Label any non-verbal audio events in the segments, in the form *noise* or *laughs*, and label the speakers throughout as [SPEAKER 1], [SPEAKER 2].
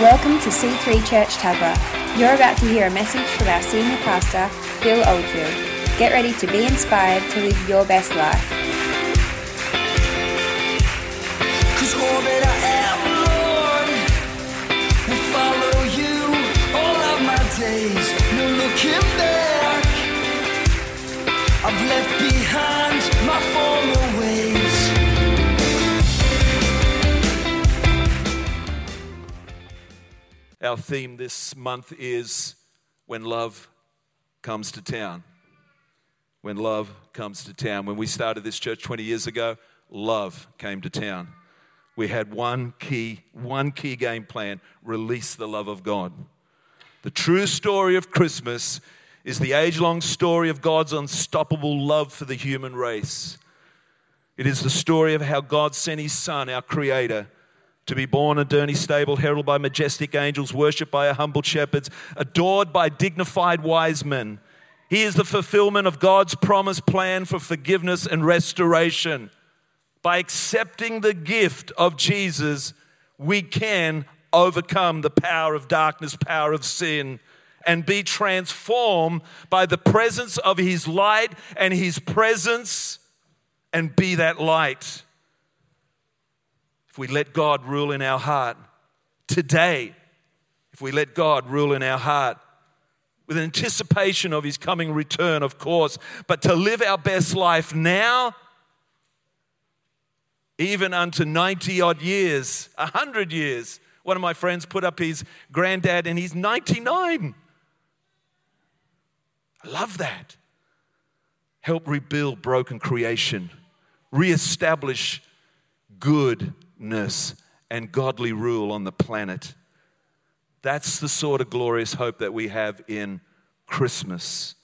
[SPEAKER 1] Welcome to C3 Church Tuggerah. You're about to hear a message from our senior pastor, Phil Oldfield. Get ready to be inspired to live your best life.
[SPEAKER 2] Our theme this month is When Love Comes to Town. When love comes to town. When we started this church 20 years ago, love came to town. We had one key, one key game plan release the love of God. The true story of Christmas is the age long story of God's unstoppable love for the human race. It is the story of how God sent his Son, our Creator, to be born in dirty stable, heralded by majestic angels, worshipped by humble shepherds, adored by dignified wise men. He is the fulfillment of God's promised plan for forgiveness and restoration. By accepting the gift of Jesus, we can overcome the power of darkness, power of sin, and be transformed by the presence of His light and His presence and be that light. If we let God rule in our heart today, if we let God rule in our heart with anticipation of His coming return, of course, but to live our best life now, even unto 90 odd years, 100 years. One of my friends put up his granddad and he's 99. I love that. Help rebuild broken creation, reestablish goodness and godly rule on the planet. That's the sort of glorious hope that we have in Christmas.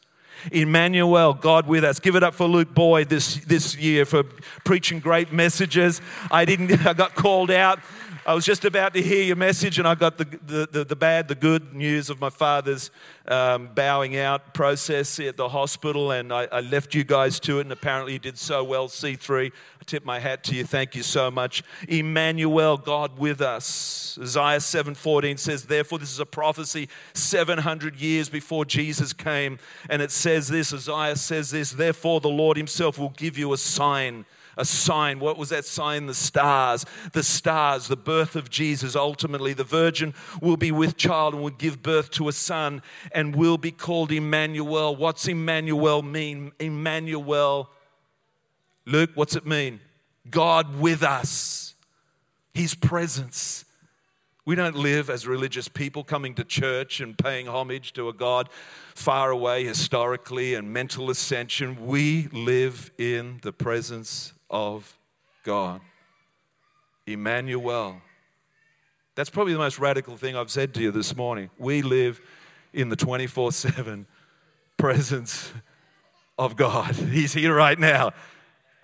[SPEAKER 2] Emmanuel, God with us. Give it up for Luke Boyd this, this year for preaching great messages. I didn't, *laughs* I got called out. I was just about to hear your message, and I got the, the, the, the bad, the good news of my father's um, bowing out process at the hospital, and I, I left you guys to it, and apparently you did so well, C3. I tip my hat to you. Thank you so much. Emmanuel, God with us. Isaiah 7:14 says, Therefore, this is a prophecy 700 years before Jesus came, and it says this, Isaiah says this, Therefore, the Lord himself will give you a sign a sign. What was that sign? The stars. The stars, the birth of Jesus. Ultimately, the virgin will be with child and will give birth to a son and will be called Emmanuel. What's Emmanuel mean? Emmanuel, Luke, what's it mean? God with us, His presence. We don't live as religious people coming to church and paying homage to a God far away historically and mental ascension. We live in the presence of God. Emmanuel. That's probably the most radical thing I've said to you this morning. We live in the 24 7 *laughs* presence of God. He's here right now.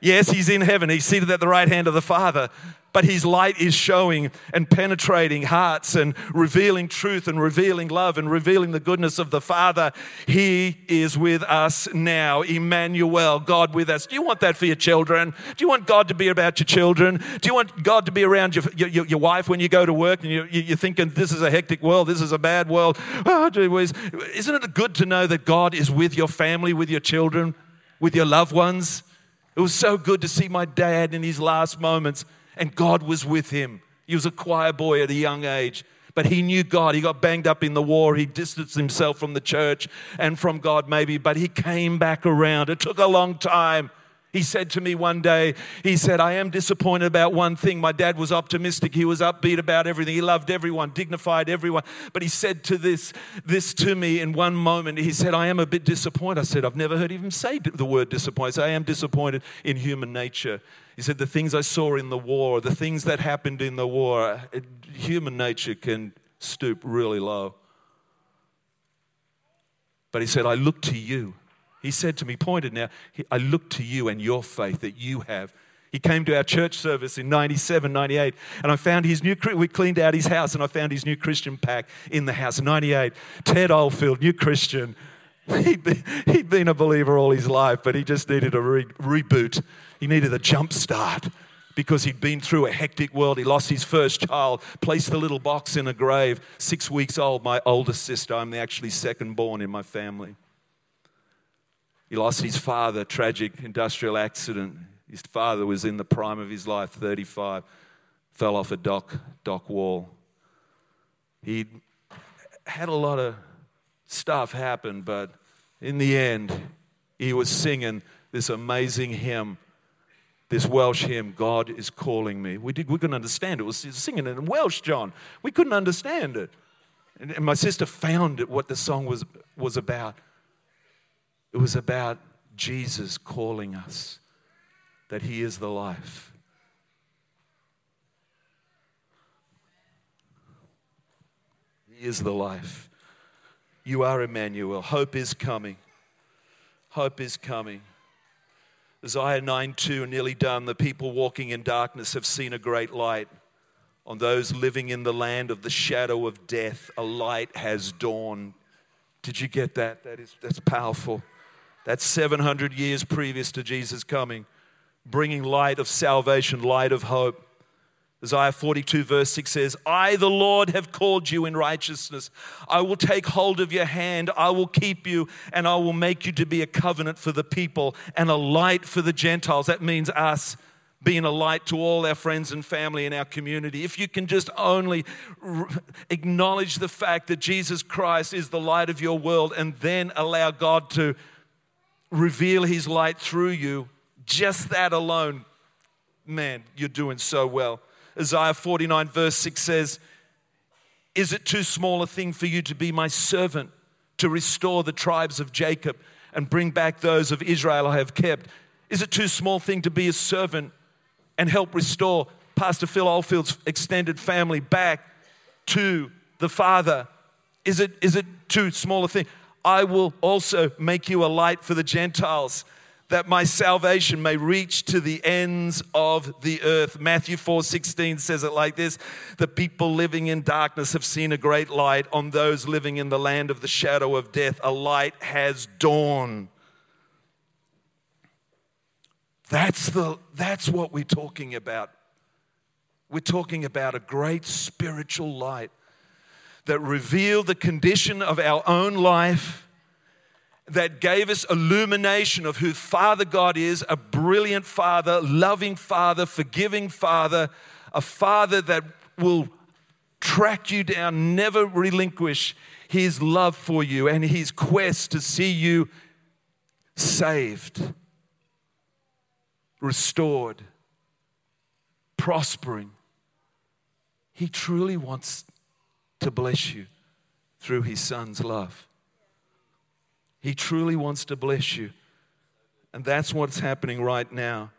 [SPEAKER 2] Yes, He's in heaven, He's seated at the right hand of the Father, but His light is showing and penetrating hearts and revealing truth and revealing love and revealing the goodness of the Father. He is with us now. Emmanuel, God with us. Do you want that for your children? Do you want God to be about your children? Do you want God to be around your, your, your wife when you go to work and you, you're thinking, this is a hectic world, this is a bad world? Oh. Isn't it good to know that God is with your family, with your children, with your loved ones? It was so good to see my dad in his last moments, and God was with him. He was a choir boy at a young age, but he knew God. He got banged up in the war. He distanced himself from the church and from God, maybe, but he came back around. It took a long time. He said to me one day, he said, I am disappointed about one thing. My dad was optimistic. He was upbeat about everything. He loved everyone, dignified everyone. But he said to this, this to me in one moment. He said, I am a bit disappointed. I said, I've never heard him say the word disappointed. I am disappointed in human nature. He said, the things I saw in the war, the things that happened in the war, it, human nature can stoop really low. But he said, I look to you. He said to me, pointed now, I look to you and your faith that you have. He came to our church service in 97, 98, and I found his new, we cleaned out his house and I found his new Christian pack in the house, 98. Ted Oldfield, new Christian. *laughs* He'd been, he'd been a believer all his life, but he just needed a re- reboot. He needed a jump start. because he'd been through a hectic world. He lost his first child, placed the little box in a grave, six weeks old, my oldest sister. I'm the actually second born in my family. He lost his father, tragic industrial accident. His father was in the prime of his life, 35, fell off a dock, dock wall. He had a lot of stuff happen, but in the end, he was singing this amazing hymn, this Welsh hymn, God is calling me. We, did, we couldn't understand it. Was singing it in Welsh, John. We couldn't understand it. And, and my sister found it, what the song was, was about. It was about Jesus calling us, that He is the life. He is the life. You are Emmanuel. Hope is coming. Hope is coming. Isaiah 9 2, nearly done. The people walking in darkness have seen a great light. On those living in the land of the shadow of death, a light has dawned. Did you get that? That is, that's powerful. That's 700 years previous to Jesus coming, bringing light of salvation, light of hope. Isaiah 42, verse 6 says, I, the Lord, have called you in righteousness. I will take hold of your hand. I will keep you, and I will make you to be a covenant for the people and a light for the Gentiles. That means us being a light to all our friends and family in our community. If you can just only acknowledge the fact that Jesus Christ is the light of your world and then allow God to reveal his light through you, just that alone, man, you're doing so well. Isaiah 49, verse 6 says, Is it too small a thing for you to be my servant, to restore the tribes of Jacob and bring back those of Israel I have kept? Is it too small thing to be a servant and help restore Pastor Phil Oldfield's extended family back to the Father? Is it, is it too small a thing? I will also make you a light for the Gentiles, that my salvation may reach to the ends of the earth. Matthew 4 16 says it like this The people living in darkness have seen a great light. On those living in the land of the shadow of death, a light has dawned. That's, the, that's what we're talking about. We're talking about a great spiritual light that revealed the condition of our own life, that gave us illumination of who Father God is a brilliant Father, loving Father, forgiving Father, a Father that will track you down, never relinquish His love for you and His quest to see you saved, restored, prospering. He truly wants to bless you through his son's love. He truly wants to bless you. And that's what's happening right now.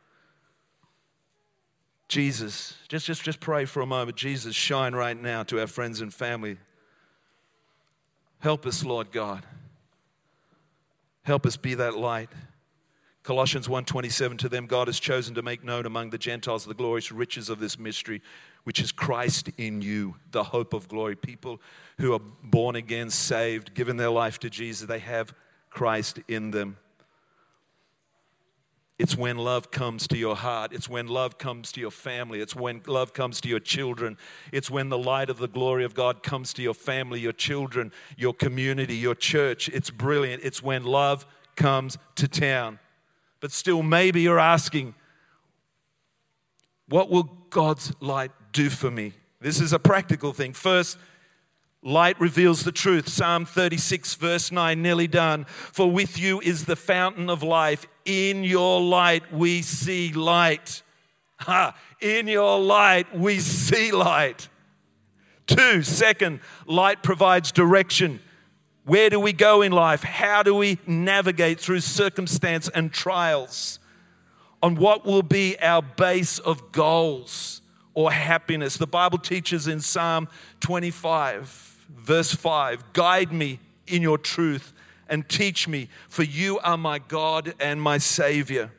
[SPEAKER 2] Jesus, just, just, just pray for a moment. Jesus, shine right now to our friends and family. Help us, Lord God. Help us be that light. Colossians 1:27 to them God has chosen to make known among the Gentiles the glorious riches of this mystery which is Christ in you, the hope of glory. People who are born again, saved, given their life to Jesus, they have Christ in them. It's when love comes to your heart. It's when love comes to your family. It's when love comes to your children. It's when the light of the glory of God comes to your family, your children, your community, your church. It's brilliant. It's when love comes to town. But still, maybe you're asking, what will God's light do for me? This is a practical thing. First, light reveals the truth. Psalm 36, verse 9, nearly done. For with you is the fountain of life. In your light we see light. Ha! In your light we see light. Two, second, light provides direction. Where do we go in life? How do we navigate through circumstance and trials? On what will be our base of goals or happiness? The Bible teaches in Psalm 25, verse 5 Guide me in your truth and teach me, for you are my God and my Savior,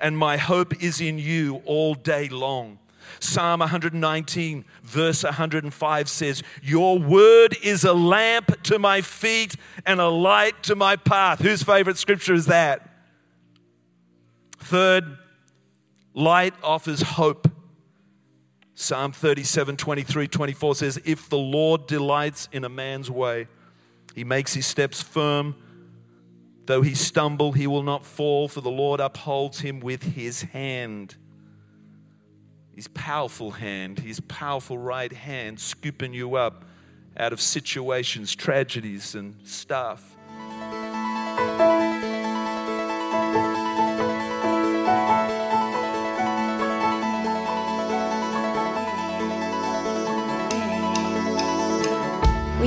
[SPEAKER 2] and my hope is in you all day long. Psalm 119, verse 105 says, Your word is a lamp to my feet and a light to my path. Whose favorite scripture is that? Third, Light offers hope. Psalm 37, 23, 24 says, If the Lord delights in a man's way, he makes his steps firm. Though he stumble, he will not fall, for the Lord upholds him with his hand. His powerful hand, his powerful right hand, scooping you up out of situations, tragedies, and stuff.